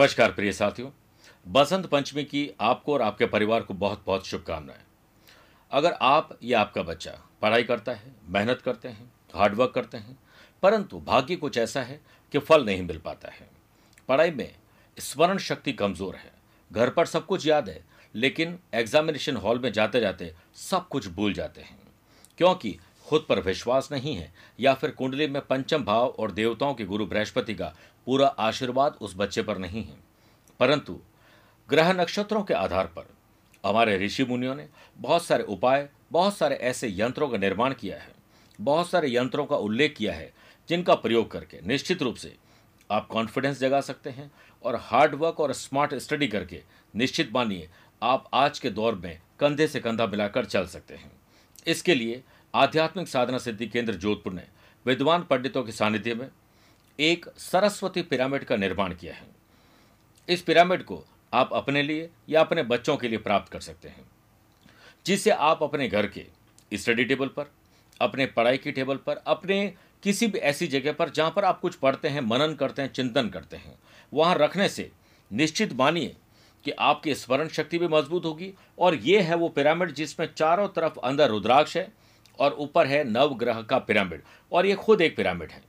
नमस्कार प्रिय साथियों। बसंत पंचमी की आपको और आपके परिवार को बहुत बहुत शुभकामनाएँ। अगर आप या आपका बच्चा पढ़ाई करता है, मेहनत करते हैं हार्डवर्क करते हैं, परंतु भाग्य कुछ ऐसा है कि फल नहीं मिल पाता है। पढ़ाई में स्मरण शक्ति कमज़ोर है। घर पर सब कुछ याद है, लेकिन एग्जामिनेशन हॉल में जाते जाते सब कुछ भूल जाते हैं। क्योंकि खुद पर विश्वास नहीं है या फिर कुंडली में पंचम भाव और देवताओं के गुरु बृहस्पति का पूरा आशीर्वाद उस बच्चे पर नहीं है। परंतु ग्रह नक्षत्रों के आधार पर हमारे ऋषि मुनियों ने बहुत सारे उपाय, बहुत सारे ऐसे यंत्रों का निर्माण किया है। बहुत सारे यंत्रों का उल्लेख किया है, जिनका प्रयोग करके निश्चित रूप से आप कॉन्फिडेंस जगा सकते हैं और हार्ड वर्क और स्मार्ट स्टडी करके निश्चित मानिए आप आज के दौर में कंधे से कंधा मिलाकर चल सकते हैं। इसके लिए आध्यात्मिक साधना सिद्धि केंद्र जोधपुर ने विद्वान पंडितों के सानिध्य में एक सरस्वती पिरामिड का निर्माण किया है। इस पिरामिड को आप अपने लिए या अपने बच्चों के लिए प्राप्त कर सकते हैं जिससे आप अपने घर के स्टडी टेबल पर, अपने पढ़ाई की टेबल पर, अपने किसी भी ऐसी जगह पर जहाँ पर आप कुछ पढ़ते हैं, मनन करते हैं, चिंतन करते हैं, वहाँ रखने से निश्चित मानिए कि आपकी स्मरण शक्ति भी मज़बूत होगी। और ये है वो पिरामिड जिसमें चारों तरफ़ अंदर रुद्राक्ष है और ऊपर है नवग्रह का पिरामिड। और ये खुद एक पिरामिड है।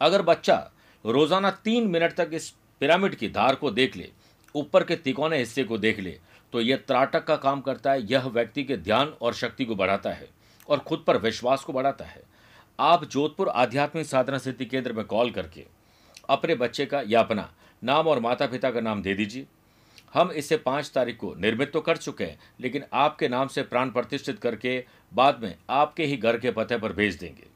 अगर बच्चा रोज़ाना तीन मिनट तक इस पिरामिड की धार को देख ले, ऊपर के तिकोने हिस्से को देख ले तो यह त्राटक का काम करता है, यह व्यक्ति के ध्यान और शक्ति को बढ़ाता है और खुद पर विश्वास को बढ़ाता है। आप जोधपुर आध्यात्मिक साधना सिद्धि केंद्र में कॉल करके अपने बच्चे का या अपना नाम और माता पिता का नाम दे दीजिए। हम इसे पाँच तारीख को निर्मित तो कर चुके हैं, लेकिन आपके नाम से प्राण प्रतिष्ठित करके बाद में आपके ही घर के पते पर भेज देंगे।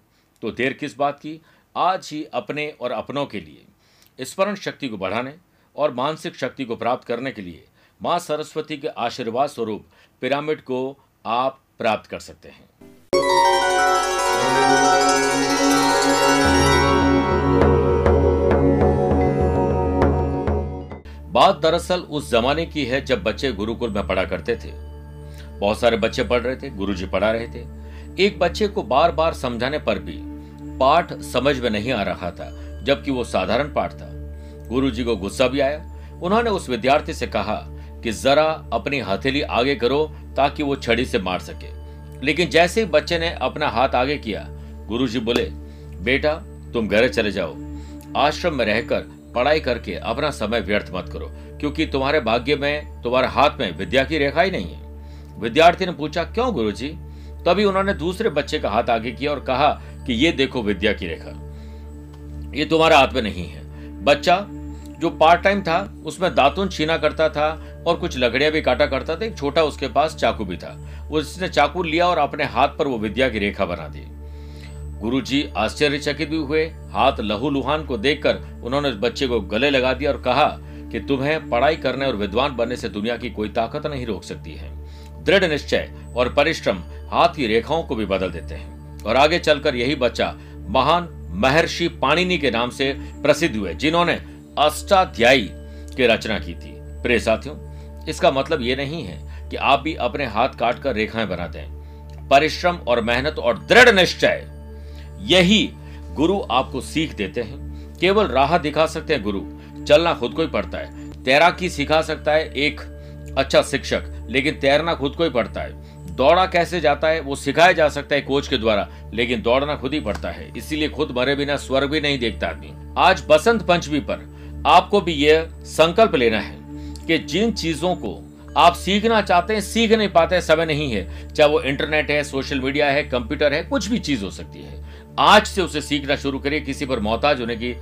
तो देर किस बात की? आज ही अपने और अपनों के लिए, स्मरण शक्ति को बढ़ाने और मानसिक शक्ति को प्राप्त करने के लिए माँ सरस्वती के आशीर्वाद स्वरूप पिरामिड को आप प्राप्त कर सकते हैं। बात दरअसल उस जमाने की है जब बच्चे गुरुकुल में पढ़ा करते थे। बहुत सारे बच्चे पढ़ रहे थे, गुरुजी पढ़ा रहे थे। एक बच्चे को बार बार समझाने पर भी पाठ समझ में नहीं आ रहा था, जबकि वो साधारण पाठ था। गुरु जी को गुस्सा भी आया। उन्होंने उस विद्यार्थी से कहा कि जरा अपनी हथेली आगे करो ताकि वो छड़ी से मार सके। लेकिन जैसे ही बच्चे ने अपना हाथ आगे किया गुरु जी बोले, बेटा, तुम घर चले जाओ। आश्रम में रहकर पढ़ाई करके अपना समय व्यर्थ मत करो, क्योंकि तुम्हारे भाग्य में, तुम्हारे हाथ में विद्या की रेखा ही नहीं है। विद्यार्थी ने पूछा, क्यों गुरु जी तभी उन्होंने दूसरे बच्चे का हाथ आगे किया और कहा कि ये देखो विद्या की रेखा। ये तुम्हारे हाथ में नहीं है। बच्चा, जो पार्ट टाइम था, उसमें दातुन छीना करता था और कुछ लकड़ियाँ भी काटा करता था, एक छोटा उसके पास चाकू भी था। उसने चाकू लिया और अपने हाथ पर वो विद्या की रेखा बना दी। गुरु जी आश्चर्यचकित भी हुए। हाथ लहू लुहान को देखकर उन्होंने बच्चे को गले लगा दिया और कहा कि तुम्हें पढ़ाई करने और विद्वान बनने से दुनिया की कोई ताकत नहीं रोक सकती है। दृढ़ निश्चय और परिश्रम हाथ की रेखाओं को भी बदल देते हैं। और आगे चलकर यही बच्चा महान महर्षि पाणिनि के नाम से प्रसिद्ध हुए, जिन्होंने अष्टाध्यायी की रचना की थी। प्रिय साथियों, इसका मतलब ये नहीं है कि आप भी अपने हाथ काट कर रेखाएँ बनाते हैं। परिश्रम और मेहनत और दृढ़ निश्चय, यही गुरु आपको सीख देते हैं। केवल राह दिखा सकते हैं गुरु, चलना खुद को ही पड़ता है। तैराकी सिखा सकता है एक अच्छा शिक्षक, लेकिन तैरना खुद को ही पड़ता है। दौड़ा कैसे जाता है, वो सिखाया जा सकता है कोच के द्वारा, लेकिन दौड़ना खुद ही पड़ता है। इसीलिए खुद मरे बिना स्वर्ग भी नहीं देखता आदमी। आज बसंत पंचमी पर आपको भी यह संकल्प लेना है कि जिन चीज़ों को आप सीखना चाहते हैं, सीख नहीं पाते, समय नहीं है। चाहे वो इंटरनेट है, सोशल मीडिया है, कंप्यूटर है, कुछ भी चीज़ हो सकती है। आज से उसे सीखना शुरू करिए, किसी पर मोहताज होने की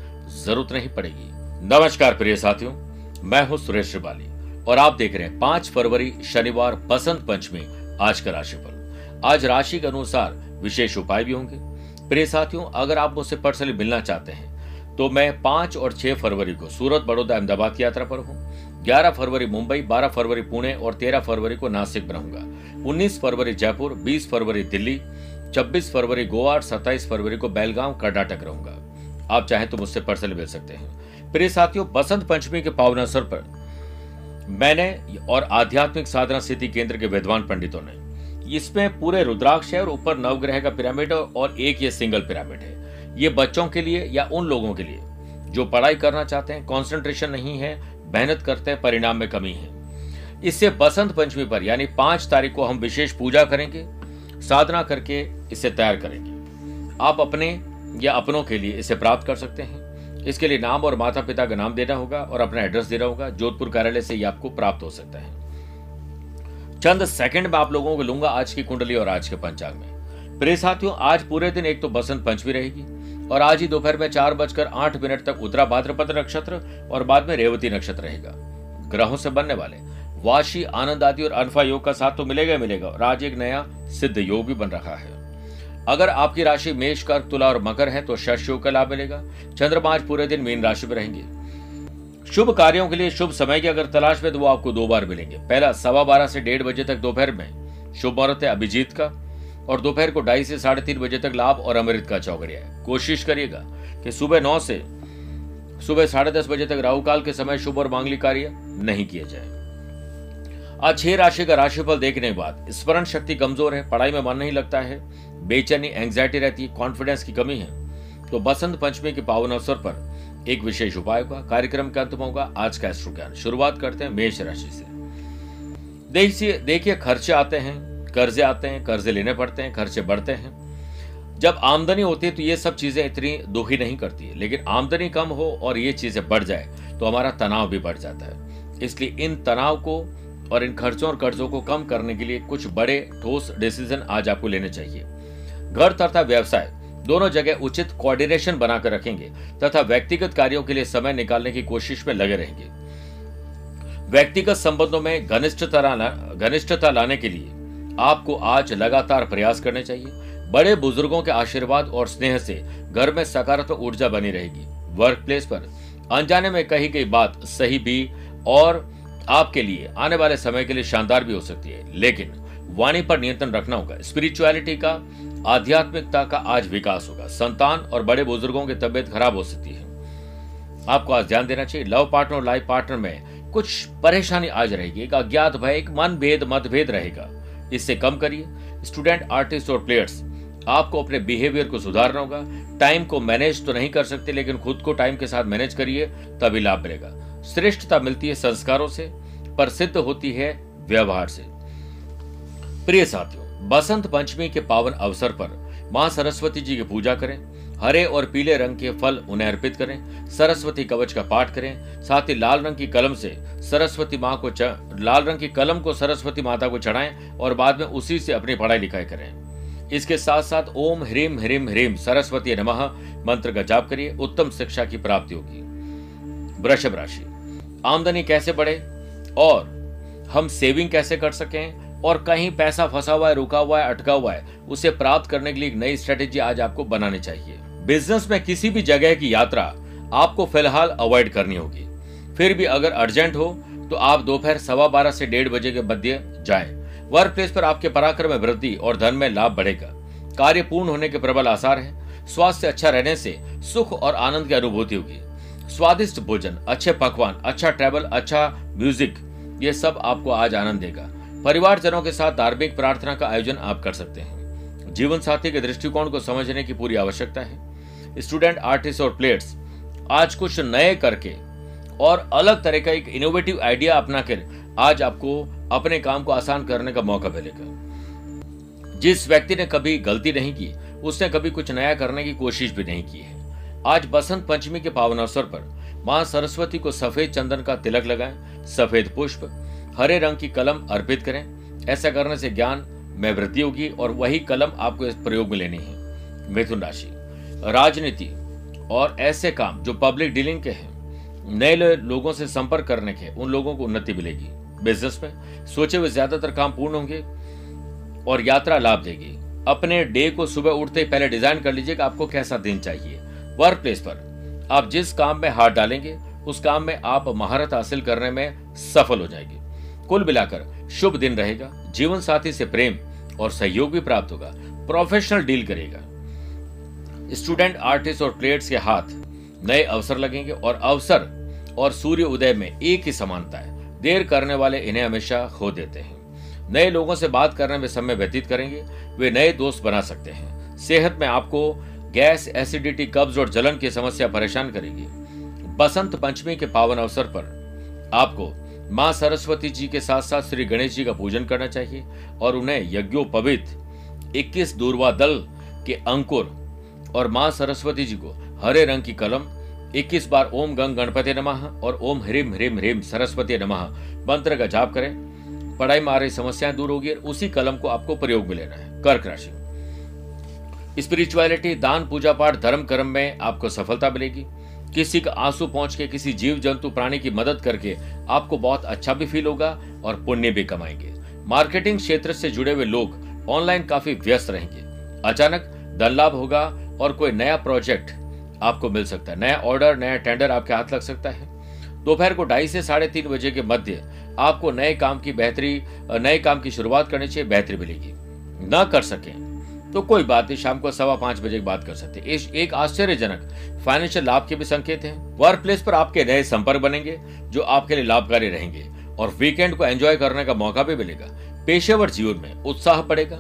ज़रूरत नहीं पड़ेगी। नमस्कार प्रिय साथियों, मैं हूँ सुरेश श्रिवाली, और आप देख रहे हैं पाँच फरवरी शनिवार बसंत पंचमी। आज का राशिफल। आज राशि के अनुसार विशेष उपाय भी होंगे। प्रिय साथियों, अगर आप मुझसे पर्सनली मिलना चाहते हैं तो मैं पाँच और छह फरवरी को सूरत, बड़ौदा, अहमदाबाद की यात्रा पर हूँ। ग्यारह फरवरी मुंबई, बारह फरवरी पुणे और तेरह फरवरी को नासिक में रहूँगा। उन्नीस फरवरी जयपुर, बीस फरवरी दिल्ली, छब्बीस फरवरी गोवा और सत्ताईस फरवरी को बेलगांव कर्नाटक रहूँगा। आप चाहें तो मुझसे पर्सनली मिल सकते हैं। प्रिय साथियों, बसंत पंचमी के पावन अवसर पर मैंने और आध्यात्मिक साधना सिद्धि केंद्र के विद्वान पंडितों ने। इसमें पूरे रुद्राक्ष है और ऊपर नवग्रह का पिरामिड और एक ये सिंगल पिरामिड है। ये बच्चों के लिए या उन लोगों के लिए? जो पढ़ाई करना चाहते हैं कॉन्सेंट्रेशन नहीं है, मेहनत करते हैं, परिणाम में कमी है। इससे बसंत पंचमी पर, यानी पाँच तारीख को हम विशेष पूजा करेंगे, साधना करके इसे तैयार करेंगे। आप अपने या अपनों के लिए इसे प्राप्त कर सकते हैं। इसके लिए नाम और माता पिता का नाम देना होगा और अपना एड्रेस देना होगा। जोधपुर कार्यालय से ये आपको प्राप्त हो सकता है। चंद सेकंड में आप लोगों को लूँगा आज की कुंडली और आज के पंचांग में। प्रिय साथियों, आज पूरे दिन एक तो बसंत पंचमी रहेगी और आज ही दोपहर में चार बजकर आठ मिनट तक उत्तरा भाद्रपद नक्षत्र और बाद में रेवती नक्षत्र रहेगा। ग्रहों से बनने वाले वाशी, आनंद आदि और अनफा योग का साथ तो मिलेगा मिलेगा और आज एक नया सिद्ध योग भी बन रहा है। अगर आपकी राशि मेष, कर्क, तुला और मकर है तो शश योग का लाभ मिलेगा। चंद्रमा आज पूरे दिन मीन राशि में रहेंगे। शुभ कार्यों के लिए शुभ समय की अगर तलाश में तो वो आपको दो बार मिलेंगे। पहला, सवा बारह से डेढ़ बजे तक दोपहर में। शुभ मुहूर्त है अभिजीत का। और दोपहर को ढाई से साढ़े तीन बजे तक लाभ और अमृत का चौकड़िया है। कोशिश करिएगा कि सुबह नौ से सुबह साढ़े दस बजे तक राहु काल के समय शुभ और मांगलिक कार्य नहीं किए जाए। आज छह राशि का राशिफल देखने के बाद स्मरण शक्ति कमज़ोर है, पढ़ाई में मन नहीं लगता है बेचैनी एंग्जाइटी रहती है कॉन्फिडेंस की कमी है। तो बसंत पंचमी के पावन अवसर पर एक विशेष उपाय होगा, कार्यक्रम का अंत में होगा आज का एस्ट्रो ज्ञान शुरुआत करते हैं मेष राशि से। देखिए देखिए, खर्चे आते हैं, कर्जे आते हैं, कर्जे लेने पड़ते हैं, खर्चे बढ़ते हैं। जब आमदनी होती है तो ये सब चीज़ें इतनी दुखी नहीं करती है, लेकिन आमदनी कम हो और ये चीज़ें बढ़ जाए तो हमारा तनाव भी बढ़ जाता है। इसलिए इन तनाव को और इन खर्चों और कर्जों को कम करने के लिए कुछ बड़े ठोस डिसीज़न आज आपको लेने चाहिए। घर तथा व्यवसाय, दोनों जगह उचित कोऑर्डिनेशन बनाकर रखेंगे तथा व्यक्तिगत कार्यों के लिए समय निकालने की कोशिश में लगे रहेंगे। व्यक्तिगत संबंधों में घनिष्ठता घनिष्ठता लाने के लिए आपको आज लगातार प्रयास करने चाहिए। बड़े बुज़ुर्गों के आशीर्वाद और स्नेह से घर में सकारात्मक ऊर्जा बनी रहेगी। वर्क प्लेस पर अनजाने में कही गई बात सही भी और आपके लिए आने वाले समय के लिए शानदार भी हो सकती है। लेकिन वाणी पर नियंत्रण रखना होगा। स्पिरिचुअलिटी का, आध्यात्मिकता का आज विकास होगा। संतान और बड़े बुज़ुर्गों की तबियत खराब हो सकती है। आपको आज ध्यान देना चाहिए, लव पार्टनर और लाइफ पार्टनर में कुछ परेशानी आज रहेगी। एक अज्ञात भय, एक मन भेद मतभेद रहेगा। इससे कम करिए। स्टूडेंट आर्टिस्ट और प्लेयर्स आपको अपने बिहेवियर को सुधारना होगा। टाइम को मैनेज तो नहीं कर सकते, लेकिन खुद को टाइम के साथ मैनेज करिए, तभी लाभ मिलेगा। श्रेष्ठता मिलती है संस्कारों से पर सिद्ध होती है व्यवहार से। प्रिय साथियों, बसंत पंचमी के पावन अवसर पर माँ सरस्वती जी की पूजा करें, हरे और पीले रंग के फल उन्हें अर्पित करें, सरस्वती कवच का पाठ करें, साथ ही लाल रंग की कलम से सरस्वती माँ को. लाल रंग की कलम को सरस्वती माता को चढ़ाएँ और बाद में उसी से अपनी पढ़ाई लिखाई करें इसके साथ साथ ओम ह्रीम ह्रीम ह्रीम सरस्वती नमः मंत्र का जाप करिए, उत्तम शिक्षा की प्राप्ति होगी वृषभ राशि, आमदनी कैसे बढ़े और हम सेविंग कैसे कर सकें और कहीं पैसा फंसा हुआ है, रुका हुआ है, अटका हुआ है, उसे प्राप्त करने के लिए एक नई स्ट्रेटेजी आज आपको बनानी चाहिए। बिज़नेस में किसी भी जगह की यात्रा आपको फ़िलहाल अवॉइड करनी होगी। फिर भी अगर अर्जेंट हो तो आप दोपहर सवा बारह से डेढ़ बजे के मध्य जाए। वर्क प्लेस पर आपके पराक्रम में वृद्धि और धन में लाभ बढ़ेगा। कार्य पूर्ण होने के प्रबल आसार है। स्वास्थ्य अच्छा रहने से सुख और आनंद की अनुभूति होगी। स्वादिष्ट भोजन, अच्छे पकवान अच्छा ट्रेवल अच्छा म्यूज़िक ये सब आपको आज आनंद देगा। परिवारजनों के साथ धार्मिक प्रार्थना का आयोजन आप कर सकते हैं। जीवन साथी के दृष्टिकोण को समझने की पूरी आवश्यकता है। स्टूडेंट, आर्टिस्ट और प्लेयर्स, आज कुछ नए करके और अलग तरह का एक इनोवेटिव आइडिया अपना कर आज आपको अपने काम को आसान करने का मौका मिलेगा। जिस व्यक्ति ने कभी गलती नहीं की, उसने कभी कुछ नया करने की कोशिश भी नहीं की है। आज बसंत पंचमी के पावन अवसर पर माँ सरस्वती को सफ़ेद चंदन का तिलक लगाएँ, सफ़ेद पुष्प हरे रंग की कलम अर्पित करें। ऐसा करने से ज्ञान में वृद्धि होगी और वही कलम आपको इस प्रयोग में लेनी है। मिथुन राशि, राजनीति और ऐसे काम जो पब्लिक डीलिंग के हैं। नए लोगों से संपर्क करने के, उन लोगों को उन्नति मिलेगी। बिज़नेस में सोचे हुए ज़्यादातर काम पूर्ण होंगे और यात्रा लाभ देगी। अपने डे को सुबह उठते पहले डिज़ाइन कर लीजिए कि आपको कैसा दिन चाहिए। वर्क प्लेस पर आप जिस काम में हाथ डालेंगे, उस काम में आप महारत हासिल करने में सफल हो जाएँगे। कुल मिलाकर शुभ दिन रहेगा, जीवन साथी से प्रेम और सहयोग भी प्राप्त होगा प्रोफेशनल डील करेगा। स्टूडेंट आर्टिस्ट और प्लेयर्स के हाथ नए अवसर लगेंगे और अवसर और सूर्य उदय में एक ही समानता है। देर करने वाले इन्हें हमेशा खो देते हैं। नए लोगों से बात करने में समय व्यतीत करेंगे, वे नए दोस्त बना सकते हैं। सेहत में आपको गैस एसिडिटी कब्ज और जलन की समस्या परेशान करेगी। बसंत पंचमी के पावन अवसर पर आपको माँ सरस्वती जी के साथ साथ श्री गणेश जी का पूजन करना चाहिए और उन्हें यज्ञोपवित 21 दूरवा दल के अंकुर और माँ सरस्वती जी को हरे रंग की कलम 21 बार ओम गंग गणपति नमः और ओम ह्रीम ह्रीम ह्रीम सरस्वती नमः मंत्र का जाप करें। पढ़ाई में आ रही समस्याएँ दूर होगी और उसी कलम को आपको प्रयोग में लेना है। कर्क राशि। स्पिरिचुअलिटी, दान, पूजा पाठ, धर्म कर्म में आपको सफलता मिलेगी। किसी का आँसू पहुँच के किसी जीव जंतु प्राणी की मदद करके आपको बहुत अच्छा भी फील होगा और पुण्य भी कमाएँगे। मार्केटिंग क्षेत्र से जुड़े हुए लोग ऑनलाइन काफ़ी व्यस्त रहेंगे। अचानक धन लाभ होगा और कोई नया प्रोजेक्ट आपको मिल सकता है। नया ऑर्डर नया टेंडर आपके हाथ लग सकता है। दोपहर को ढाई से साढ़े तीन बजे के मध्य आपको नए काम की बेहतरी, नए काम की शुरुआत करनी चाहिए, बेहतरी मिलेगी। न कर सकें। तो कोई बात नहीं, शाम को सवा पाँच बजे बात कर सकते हैं। एक आश्चर्यजनक फाइनेंशियल लाभ के भी संकेत हैं। वर्क प्लेस पर आपके नए संपर्क बनेंगे, जो आपके लिए लाभकारी रहेंगे और वीकेंड को एंजॉय करने का मौका भी मिलेगा। पेशेवर जीवन में उत्साह बढ़ेगा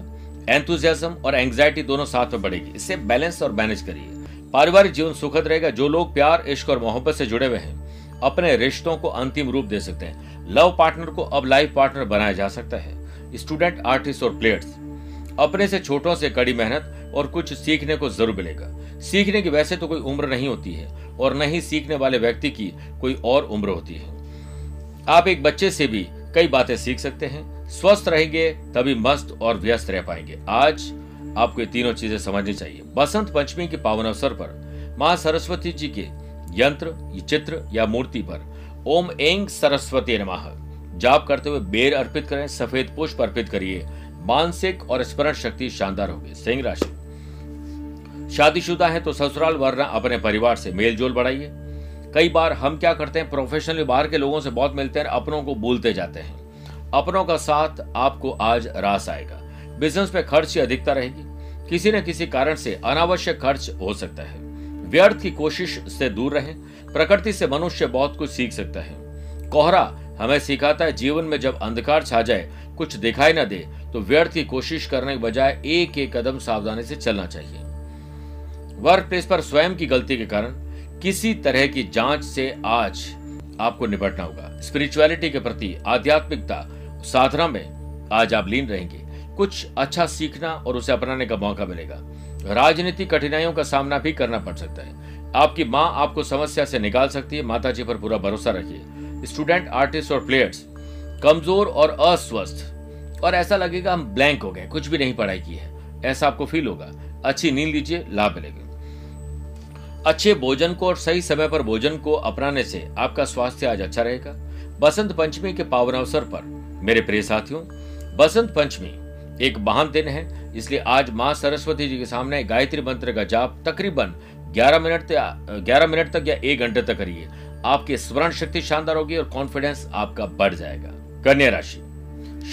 एंथुजियाज्म और एंग्जाइटी दोनों साथ में बढ़ेगी। इससे बैलेंस और मैनेज करिए। पारिवारिक जीवन सुखद रहेगा। जो लोग प्यार, इश्क और मोहब्बत से जुड़े हुए हैं, अपने रिश्तों को अंतिम रूप दे सकते हैं। लव पार्टनर को अब लाइफ पार्टनर बनाया जा सकता है। स्टूडेंट आर्टिस्ट और प्लेयर्स अपने से छोटों से कड़ी मेहनत और कुछ सीखने को ज़रूर मिलेगा। सीखने की वैसे तो कोई उम्र नहीं होती है, और नहीं सीखने वाले व्यक्ति की कोई और उम्र होती है। आप एक बच्चे से भी कई बातें सीख सकते हैं, स्वस्थ रहेंगे तभी मस्त और व्यस्त रह पाएँगे। आज आपको ये तीनों चीज़ें समझनी चाहिए। बसंत पंचमी के पावन अवसर पर माँ सरस्वती जी के यंत्र चित्र या मूर्ति पर ओम एंग सरस्वती नमः। जाप करते हुए बेर अर्पित करें, सफ़ेद पुष्प अर्पित करिए मानसिक और स्मरण शक्ति शानदार होगी। सिंह राशि। शादीशुदा है तो ससुराल वरना अपने परिवार से मेल जोल बढ़ाइए। कई बार हम क्या करते हैं प्रोफेशनली बाहर के लोगों से बहुत मिलते हैं अपनों को भूलते जाते हैं। अपनों का साथ आपको आज रास आएगा। बिज़नेस पे खर्च की अधिकता रहेगी। किसी न किसी कारण से अनावश्यक खर्च हो सकता है। व्यर्थ की कोशिश से दूर रहें। प्रकृति से मनुष्य बहुत कुछ सीख सकता है। कोहरा हमें सिखाता है, जीवन में जब अंधकार छा जाए कुछ दिखाई न दे तो व्यर्थ की कोशिश करने के बजाय एक एक कदम सावधानी से चलना चाहिए। वर्क प्लेस पर स्वयं की गलती के कारण किसी तरह की जाँच से आज आपको निपटना होगा। स्पिरिचुअलिटी के प्रति आध्यात्मिकता साधना में आज आप लीन रहेंगे। कुछ अच्छा सीखना और उसे अपनाने का मौका मिलेगा। राजनीतिक कठिनाइयों का सामना भी करना पड़ सकता है। आपकी माँ आपको समस्या से निकाल सकती है। माता पर पूरा भरोसा रखिए। स्टूडेंट आर्टिस्ट और प्लेयर्स कमज़ोर और अस्वस्थ। और ऐसा लगेगा हम ब्लैंक हो गए कुछ भी नहीं पढ़ाई की है। ऐसा आपको फील होगा। अच्छी नींद लीजिए, लाभ मिलेगा। अच्छे भोजन को और सही समय पर भोजन को अपनाने से आपका स्वास्थ्य आज अच्छा रहेगा। बसंत पंचमी के पावन अवसर पर, मेरे प्रिय साथियों, बसंत पंचमी एक महान दिन है। इसलिए आज माँ सरस्वती जी के सामने गायत्री मंत्र का जाप तकरीबन 11 मिनट ग्यारह मिनट तक या एक घंटे तक करिए। आपकी स्मरण शक्ति शानदार होगी और कॉन्फिडेंस आपका बढ़ जाएगा। कन्या राशि।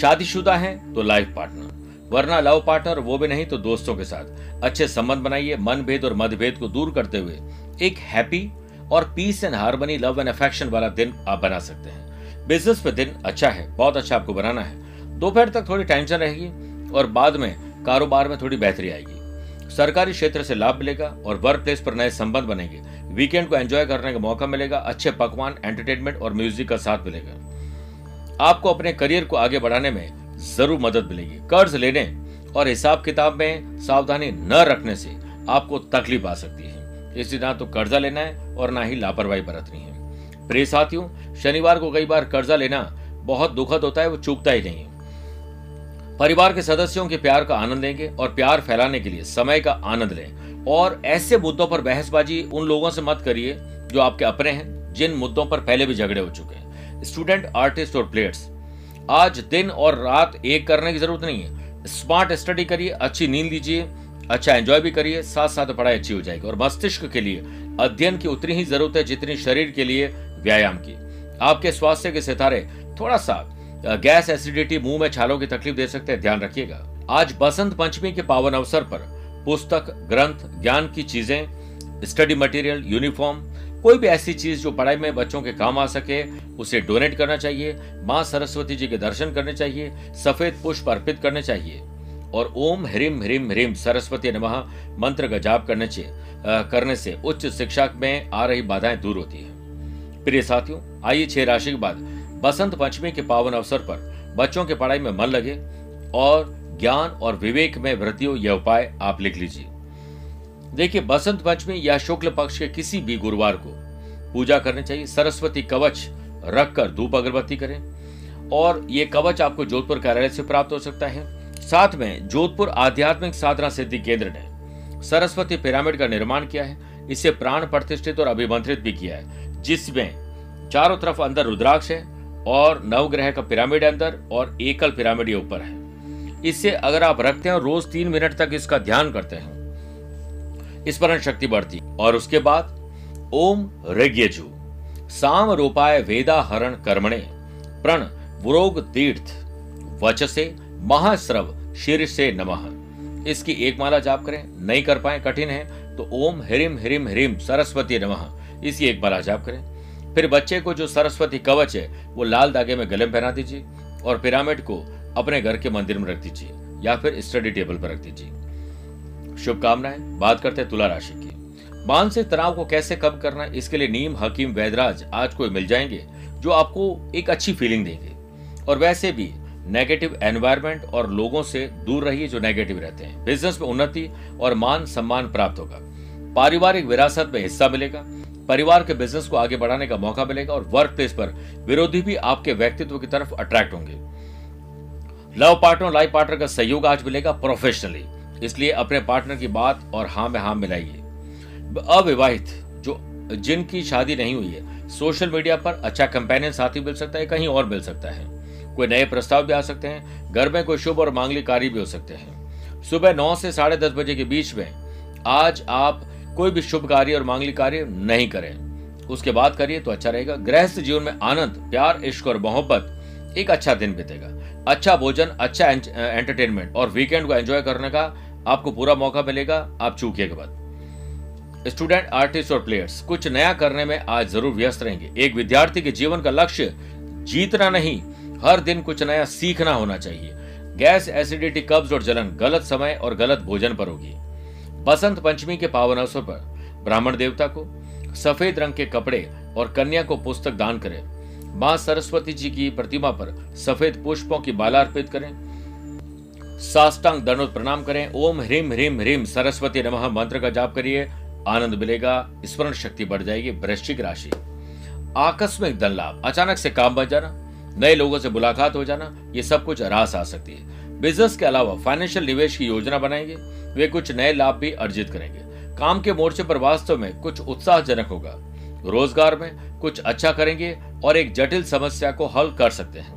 शादीशुदा है तो लाइफ पार्टनर वरना लव पार्टनर वो भी नहीं तो दोस्तों के साथ। अच्छे संबंध बनाइए मन भेद और मतभेद को दूर करते हुए। एक हैप्पी और peace and harmony love and affection वाला दिन आप बना सकते हैं। बिज़नेस पे दिन अच्छा है, बहुत अच्छा आपको बनाना है। दोपहर तक थोड़ी टेंशन रहेगी और बाद में कारोबार में थोड़ी बेहतरी आएगी। सरकारी क्षेत्र से लाभ मिलेगा और वर्क प्लेस पर नए संबंध बनेंगे। वीकेंड को एंजॉय करने का मौका मिलेगा, अच्छे पकवान एंटरटेनमेंट और म्यूज़िक का साथ मिलेगा। आपको अपने करियर को आगे बढ़ाने में ज़रूर मदद मिलेगी। कर्ज लेने और हिसाब किताब में सावधानी न रखने से आपको तकलीफ़ आ सकती है। इसलिए ना तो कर्जा लेना है और ना ही लापरवाही बरतनी है। प्रिय साथियों, शनिवार को कई बार कर्जा लेना बहुत दुखद होता है, वो चूकता ही नहीं परिवार के सदस्यों के प्यार का आनंद लेंगे और प्यार फैलाने के लिए समय का आनंद लें। और ऐसे मुद्दों पर बहसबाजी उन लोगों से मत करिए जो आपके अपने हैं, जिन मुद्दों पर पहले भी झगड़े हो चुके हैं। स्टूडेंट, आर्टिस्ट और प्लेयर्स। आज दिन और रात एक करने की ज़रूरत नहीं है। स्मार्ट स्टडी करिए, अच्छी नींद लीजिए अच्छा एंजॉय भी करिए साथ साथ पढ़ाई अच्छी हो जाएगी। और मस्तिष्क के लिए अध्ययन की उतनी ही ज़रूरत है जितनी शरीर के लिए व्यायाम की। आपके स्वास्थ्य के सितारे थोड़ा सा गैस, एसिडिटी, मुँह में छालों की तकलीफ़ दे सकते हैं, ध्यान रखिएगा। आज बसंत पंचमी के पावन अवसर पर पुस्तक, ग्रंथ, ज्ञान की चीज़ें, स्टडी मटेरियल, यूनिफॉर्म कोई भी ऐसी चीज़ जो पढ़ाई में बच्चों के काम आ सके, उसे डोनेट करना चाहिए, माँ सरस्वती जी के दर्शन करने चाहिए, सफ़ेद पुष्प अर्पित करने चाहिए। और ओम ह्रीम ह्रीम ह्रीम सरस्वती नमः मंत्र का जाप करने चाहिए करने से उच्च शिक्षा में आ रही बाधाएँ दूर होती है। प्रिय साथियों, आइए छह राशि के बाद बसंत पंचमी के पावन अवसर पर बच्चों के पढ़ाई में मन लगे और ज्ञान और विवेक में वृद्धि हो यह उपाय आप लिख लीजिए। देखिए, बसंत पंचमी या शुक्ल पक्ष के किसी भी गुरुवार को पूजा करनी चाहिए। सरस्वती कवच रखकर धूप अगरबत्ती करें और ये कवच आपको जोधपुर कार्यालय से प्राप्त हो सकता है। साथ में जोधपुर आध्यात्मिक साधना सिद्धि केंद्र ने सरस्वती पिरामिड का निर्माण किया है। इसे प्राण प्रतिष्ठित और अभिमंत्रित भी किया है, जिसमें चारों तरफ़ अंदर रुद्राक्ष है और नवग्रह का पिरामिड अंदर और एकल पिरामिड ये ऊपर है। इससे अगर आप रखते हैं रोज तीन मिनट तक इसका ध्यान करते हैं स्मरण शक्ति बढ़ती। और उसके बाद, ओम ऋग्यजु साम रूपाय वेदा हरण कर्मणे, प्रण वरोग तीर्थ, वचसे महाश्रव शीर्ष से नमः। इसकी एक माला जाप करें, नहीं कर पाए, कठिन है तो ओम हिरिम हिरिम हिरिम सरस्वती नमः। इसकी एक माला जाप करें। फिर बच्चे को जो सरस्वती कवच है, वो लाल धागे में गले में पहना दीजिए, और पिरामिड को अपने घर के मंदिर में रख दीजिए, या फिर स्टडी टेबल पर रख दीजिए। शुभकामनाएँ। बात करते हैं तुला राशि की। मानसिक तनाव को कैसे कम करना, इसके लिए नीम, हकीम, वैदराज आज कोई मिल जाएँगे, जो आपको एक अच्छी फीलिंग देंगे। और वैसे भी नेगेटिव एनवायरमेंट और लोगों से दूर रहिए जो नेगेटिव रहते हैं। बिज़नेस में उन्नति और मान सम्मान प्राप्त होगा। पारिवारिक विरासत में हिस्सा मिलेगा। परिवार के बिज़नेस को आगे बढ़ाने का मौका मिलेगा और वर्क प्लेस पर विरोधी भी आपके व्यक्तित्व की तरफ़ अट्रैक्ट होंगे। लव पार्टनर लाइफ पार्टनर का सहयोग आज मिलेगा प्रोफेशनली इसलिए अपने पार्टनर की बात और हाँ में हाँ मिलाइए। अविवाहित, जो जिनकी शादी नहीं हुई है सोशल मीडिया पर अच्छा कंपेनियन साथी मिल सकता है, कहीं और मिल सकता है। कोई नए प्रस्ताव भी आ सकते हैं, घर में कोई शुभ और मांगलिक कार्य भी हो सकते हैं। सुबह नौ से साढ़े दस बजे के बीच में आज आप कोई भी शुभ कार्य और मांगलिक कार्य नहीं करें। उसके बाद करिए तो अच्छा रहेगा। गृहस्थ जीवन में आनंद, प्यार, इश्क और मोहब्बत एक अच्छा दिन बीतेगा। अच्छा भोजन अच्छा एंटरटेनमेंट और वीकेंड को एंजॉय करने का आपको पूरा मौका मिलेगा, आप चूकिए के बाद। स्टूडेंट आर्टिस्ट और प्लेयर्स कुछ नया करने में आज ज़रूर व्यस्त रहेंगे। एक विद्यार्थी के जीवन का लक्ष्य जीतना नहीं, हर दिन कुछ नया सीखना होना चाहिए। गैस एसिडिटी कब्ज और जलन गलत समय और गलत भोजन पर होगी। बसंत पंचमी के पावन अवसर पर ब्राह्मण देवता को सफ़ेद रंग के कपड़े और कन्या को पुस्तक दान करें। माँ सरस्वती जी की प्रतिमा पर सफ़ेद पुष्पों की माला अर्पित करें। साष्टांग दंडोत प्रणाम करें। ओम ह्रीम ह्रीम ह्रीम सरस्वती नमः। मंत्र का जाप करिए। आनंद मिलेगा। स्मरण शक्ति बढ़ जाएगी। वृश्चिक राशि। आकस्मिक धन लाभ। अचानक से काम बच जाना। नए लोगों से मुलाकात हो जाना। ये सब कुछ रास आ सकती है। बिज़नेस के अलावा फाइनेंशियल निवेश की योजना बनाएँगे। वे कुछ नए लाभ भी अर्जित करेंगे। काम के मोर्चे पर वास्तव में कुछ उत्साहजनक होगा। रोज़गार में कुछ अच्छा करेंगे और एक जटिल समस्या को हल कर सकते हैं।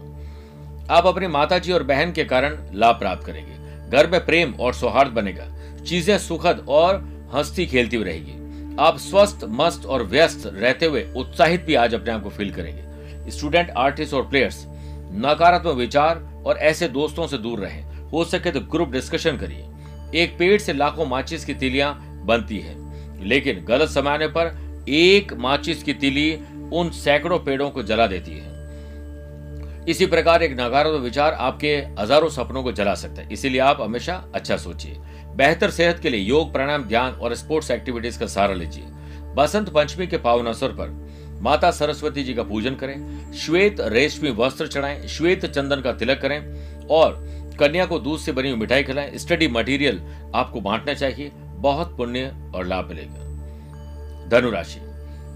आप अपनी माताजी और बहन के कारण लाभ प्राप्त करेंगे। घर में प्रेम और सौहार्द बनेगा। चीज़ें सुखद और हंसती खेलती हुई रहेगी। आप स्वस्थ, मस्त और व्यस्त रहते हुए उत्साहित भी आज अपने आप को फील करेंगे। स्टूडेंट आर्टिस्ट और प्लेयर्स नकारात्मक विचार और ऐसे दोस्तों से दूर रहें। हो सके तो ग्रुप डिस्कशन करिए। एक पेड़ से लाखों माचिस की तिलियाँ बनती है। लेकिन गलत समय पर एक माचिस की तिली उन सैकड़ों पेड़ों को जला देती है। इसी प्रकार एक नकारात्मक विचार आपके हज़ारों सपनों को जला सकता है। इसीलिए आप हमेशा अच्छा सोचिए। बेहतर सेहत के लिए योग, प्राणायाम, ध्यान और स्पोर्ट्स एक्टिविटीज़ का सहारा लीजिए। बसंत पंचमी के पावन अवसर पर माता सरस्वती जी का पूजन करें, श्वेत रेशमी वस्त्र चढ़ाएँ, श्वेत चंदन का तिलक करें और कन्या को दूध से बनी हुई मिठाई खिलाएँ। स्टडी मटेरियल आपको बांटना चाहिए, बहुत पुण्य और लाभ मिलेगा। धनुराशि।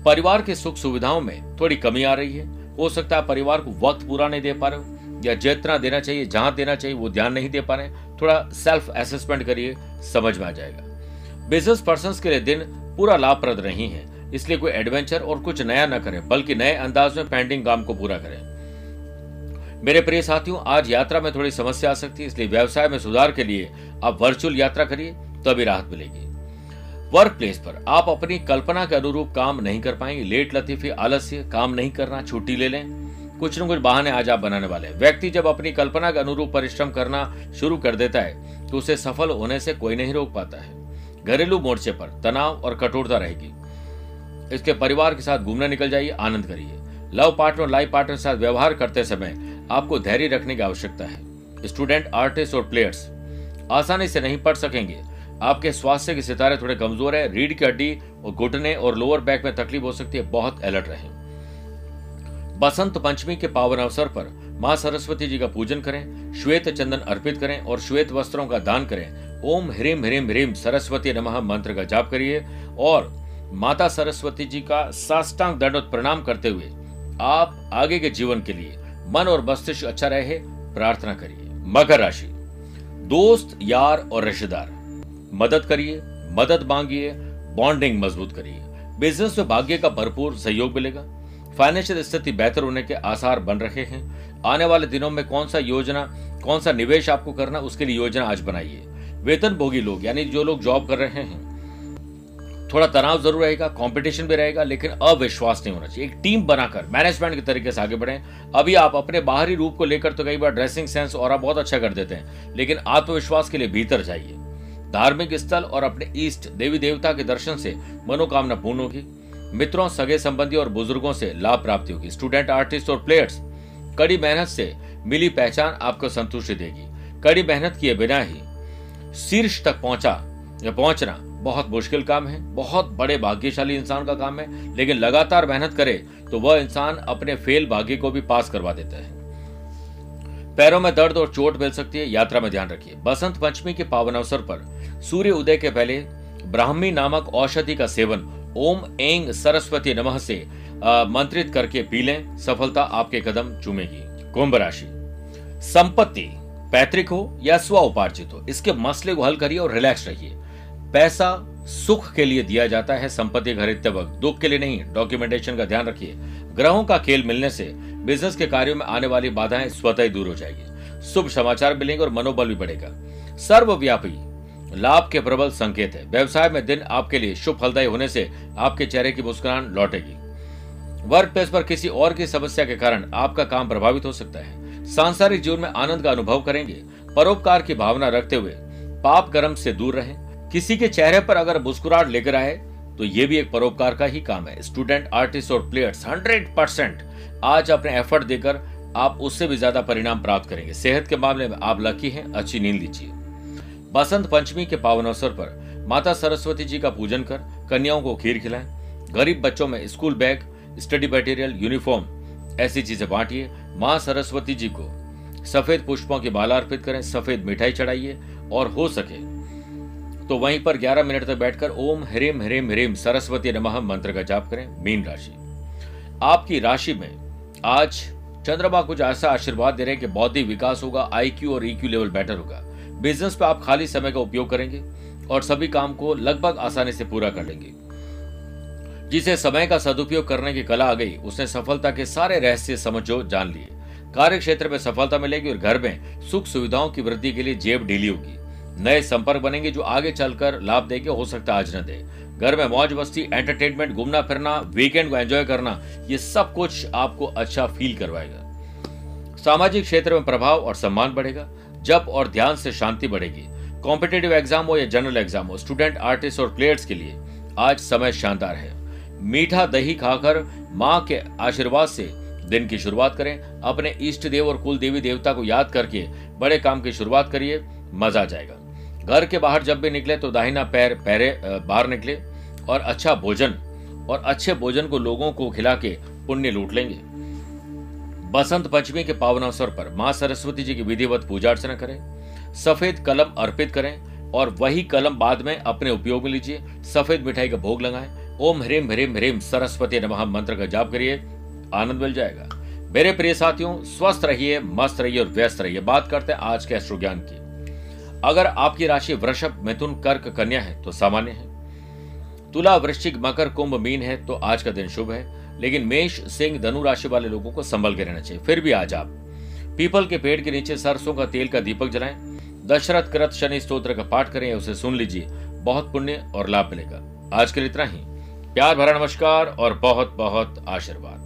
परिवार के सुख सुविधाओं में थोड़ी कमी आ रही है। हो सकता है परिवार को वक्त पूरा नहीं दे पा रहे हो, या जितना देना चाहिए, जहाँ देना चाहिए, वो ध्यान नहीं दे पा रहे थोड़ा सेल्फ असेसमेंट करिए, समझ में आ जाएगा। बिज़नेस पर्सन के लिए दिन पूरा लाभप्रद नहीं है, इसलिए कोई एडवेंचर और कुछ नया न करें, बल्कि नए अंदाज में पेंडिंग काम को पूरा करें। मेरे प्रिय साथियों, आज यात्रा में थोड़ी समस्या आ सकती है, इसलिए व्यवसाय में सुधार के लिए आप वर्चुअल यात्रा करिए, तभी राहत मिलेगी। वर्क प्लेस पर। आप अपनी कल्पना के अनुरूप काम नहीं कर पाएँगे। लेट लतीफी, आलस्य, काम नहीं करना, छुट्टी ले लें। कुछ न कुछ बहाने आज आप बनाने वाले हैं। व्यक्ति जब अपनी कल्पना के अनुरूप परिश्रम करना शुरू कर देता है तो उसे सफल होने से कोई नहीं रोक पाता है। घरेलू मोर्चे पर तनाव और कठोरता रहेगी। इसके परिवार के साथ घूमने निकल जाइए, आनंद करिए। लव पार्टनर, लाइफ पार्टनर के साथ व्यवहार करते समय आपको धैर्य रखने की आवश्यकता है। स्टूडेंट, आर्टिस्ट और प्लेयर्स, आसानी से नहीं पढ़ सकेंगे। आपके स्वास्थ्य के सितारे थोड़े कमज़ोर है, रीढ़ की हड्डी और घुटने और लोअर बैक में तकलीफ़ हो सकती है, बहुत अलर्ट रहे। बसंत पंचमी के पावन अवसर पर माँ सरस्वती जी का पूजन करें, श्वेत चंदन अर्पित करें और श्वेत वस्त्रों का दान करें। ओम ह्रीम ह्रीम ह्रीम सरस्वती नमः मंत्र का जाप करिए और माता सरस्वती जी का साष्टांग दंडोत प्रणाम करते हुए आप आगे के जीवन के लिए मन और मस्तिष्क अच्छा रहे, प्रार्थना करिए। मकर राशि, दोस्त, यार और रिश्तेदार। मदद करिए, मदद मांगिए बॉन्डिंग मज़बूत करिए। बिज़नेस में भाग्य का भरपूर सहयोग मिलेगा। फाइनेंशियल स्थिति बेहतर होने के आसार बन रहे हैं। आने वाले दिनों में कौन सा योजना, कौन सा निवेश आपको करना, उसके लिए योजना आज बनाइए। वेतन भोगी लोग, यानी जो लोग जॉब कर रहे हैं, थोड़ा तनाव ज़रूर रहेगा कंपटीशन भी रहेगा, लेकिन अविश्वास नहीं होना चाहिए। एक टीम बनाकर मैनेजमेंट के तरीके से आगे बढ़े। अभी आप अपने बाहरी रूप को लेकर तो कई बार ड्रेसिंग सेंस और आप बहुत अच्छा कर देते हैं, लेकिन आत्मविश्वास के लिए भीतर जाइए। धार्मिक स्थल और अपने ईष्ट देवी देवता के दर्शन से मनोकामना पूर्ण होगी। मित्रों, सगे संबंधी और बुज़ुर्गों से लाभ प्राप्ति होगी। स्टूडेंट, आर्टिस्ट और प्लेयर्स, कड़ी मेहनत से मिली पहचान आपको संतुष्टि देगी। कड़ी मेहनत किए बिना ही शीर्ष तक पहुँचा या पहुँचना बहुत मुश्किल काम है। बहुत बड़े भाग्यशाली इंसान का काम है, लेकिन लगातार मेहनत करे तो वह इंसान अपने फेल भाग्य को भी पास करवा देता है। पैरों में दर्द और चोट मिल सकती है, यात्रा में ध्यान रखिए। बसंत पंचमी के पावन अवसर पर सूर्य उदय के पहले ब्राह्मी नामक औषधि का सेवन, ओम एंग सरस्वती नमः से मंत्रित करके पी लें। सफलता आपके कदम चूमेगी। कुंभ राशि। संपत्ति पैतृक हो या स्व उपार्जित हो, इसके मसले को हल करिए और रिलैक्स रहिए। पैसा सुख के लिए दिया जाता है, संपत्ति खरीदते वक्त। दुख के लिए नहीं डॉक्यूमेंटेशन का ध्यान रखिए। ग्रहों का खेल मिलने से बिज़नेस के कार्यों में आने वाली बाधाएँ स्वतः ही दूर हो जाएगी। शुभ समाचार मिलेंगे और मनोबल भी बढ़ेगा। सर्वव्यापी, लाभ के प्रबल संकेत है। व्यवसाय में दिन आपके लिए शुभ फलदायी होने से आपके चेहरे की मुस्कुराहट लौटेगी। वर्क प्लेस पर किसी और की समस्या के कारण आपका काम प्रभावित हो सकता है। सांसारिक जीवन में आनंद का अनुभव करेंगे। परोपकार की भावना रखते हुए पाप कर्म से दूर रहें। किसी के चेहरे पर अगर मुस्कुराहट लेकर आए तो ये भी एक परोपकार का ही काम है। स्टूडेंट आर्टिस्ट और प्लेयर्स हंड्रेड परसेंट आज अपने एफर्ट देकर आप उससे भी ज़्यादा परिणाम प्राप्त करेंगे। सेहत के मामले में आप लकी हैं, अच्छी नींद लीजिए। बसंत पंचमी के पावन अवसर पर माता सरस्वती जी का पूजन कर कन्याओं को खीर खिलाएँ। गरीब बच्चों में school bag study material uniform ऐसी चीज़ें बांटिए। माँ सरस्वती जी को सफ़ेद पुष्पों की माला अर्पित करें, सफ़ेद मिठाई चढ़ाइए और हो सके तो वहीं पर 11 मिनट तक बैठकर ओम ह्रीम ह्रीम ह्रीम सरस्वती नमः मंत्र का जाप करें, मीन राशि। आपकी राशि में आज चंद्रमा कुछ ऐसा आशीर्वाद दे रहे हैं कि बौद्धिक विकास होगा आईक्यू और ईक्यू लेवल बेटर होगा। बिज़नेस पे आप खाली समय का उपयोग करेंगे और सभी काम को लगभग आसानी से पूरा कर लेंगे। जिसे समय का सदुपयोग करने की कला आ गई, उसने सफलता के सारे रहस्य समझो, जान लिए। कार्य क्षेत्र में सफलता मिलेगी और घर में सुख सुविधाओं की वृद्धि के लिए जेब ढीली होगी। नए संपर्क बनेंगे जो आगे चलकर लाभ देंगे हो सकता है, आज न दे। घर में मौज मस्ती एंटरटेनमेंट घूमना फिरना वीकेंड को एंजॉय करना, ये सब कुछ आपको अच्छा फील करवाएगा। सामाजिक क्षेत्र में प्रभाव और सम्मान बढ़ेगा जब और ध्यान से शांति बढ़ेगी। कॉम्पिटेटिव एग्ज़ाम हो या जनरल एग्ज़ाम हो स्टूडेंट आर्टिस्ट और प्लेयर्स के लिए आज समय शानदार है। मीठा दही खाकर माँ के आशीर्वाद से दिन की शुरुआत करें। अपने इष्ट देव और कुल देवी देवता को याद करके बड़े काम की शुरुआत करिए, मज़ा आ जाएगा। घर के बाहर जब भी निकले तो दाहिना पैर, पैरे बाहर निकले और अच्छा भोजन और अच्छे भोजन को लोगों को खिला के पुण्य लूट लेंगे। बसंत पंचमी के पावन अवसर पर माँ सरस्वती जी की विधिवत पूजा अर्चना करें, सफ़ेद कलम अर्पित करें और वही कलम बाद में अपने उपयोग में लीजिए, सफ़ेद मिठाई का भोग लगाएँ। ओम ह्रीम ह्रीम ह्रीम सरस्वती नमः मंत्र का जाप करिए, आनंद मिल जाएगा। मेरे प्रिय साथियों, स्वस्थ रहिए, मस्त रहिए और व्यस्त रहिए। बात करते हैं आज के अश्रु ज्ञान की। अगर आपकी राशि वृषभ, मिथुन, कर्क, कन्या है तो सामान्य है। तुला, वृश्चिक, मकर, कुंभ, मीन है तो आज का दिन शुभ है। लेकिन मेष, सिंह, धनु राशि वाले लोगों को संभल के रहना चाहिए। फिर भी आज आप पीपल के पेड़ के नीचे सरसों का तेल का दीपक जलाएँ, दशरथ, कृत, शनि स्त्रोत्र का पाठ करें, उसे सुन लीजिए। बहुत पुण्य और लाभ मिलेगा। आज के लिए इतना ही। प्यार, भरा नमस्कार और बहुत बहुत आशीर्वाद।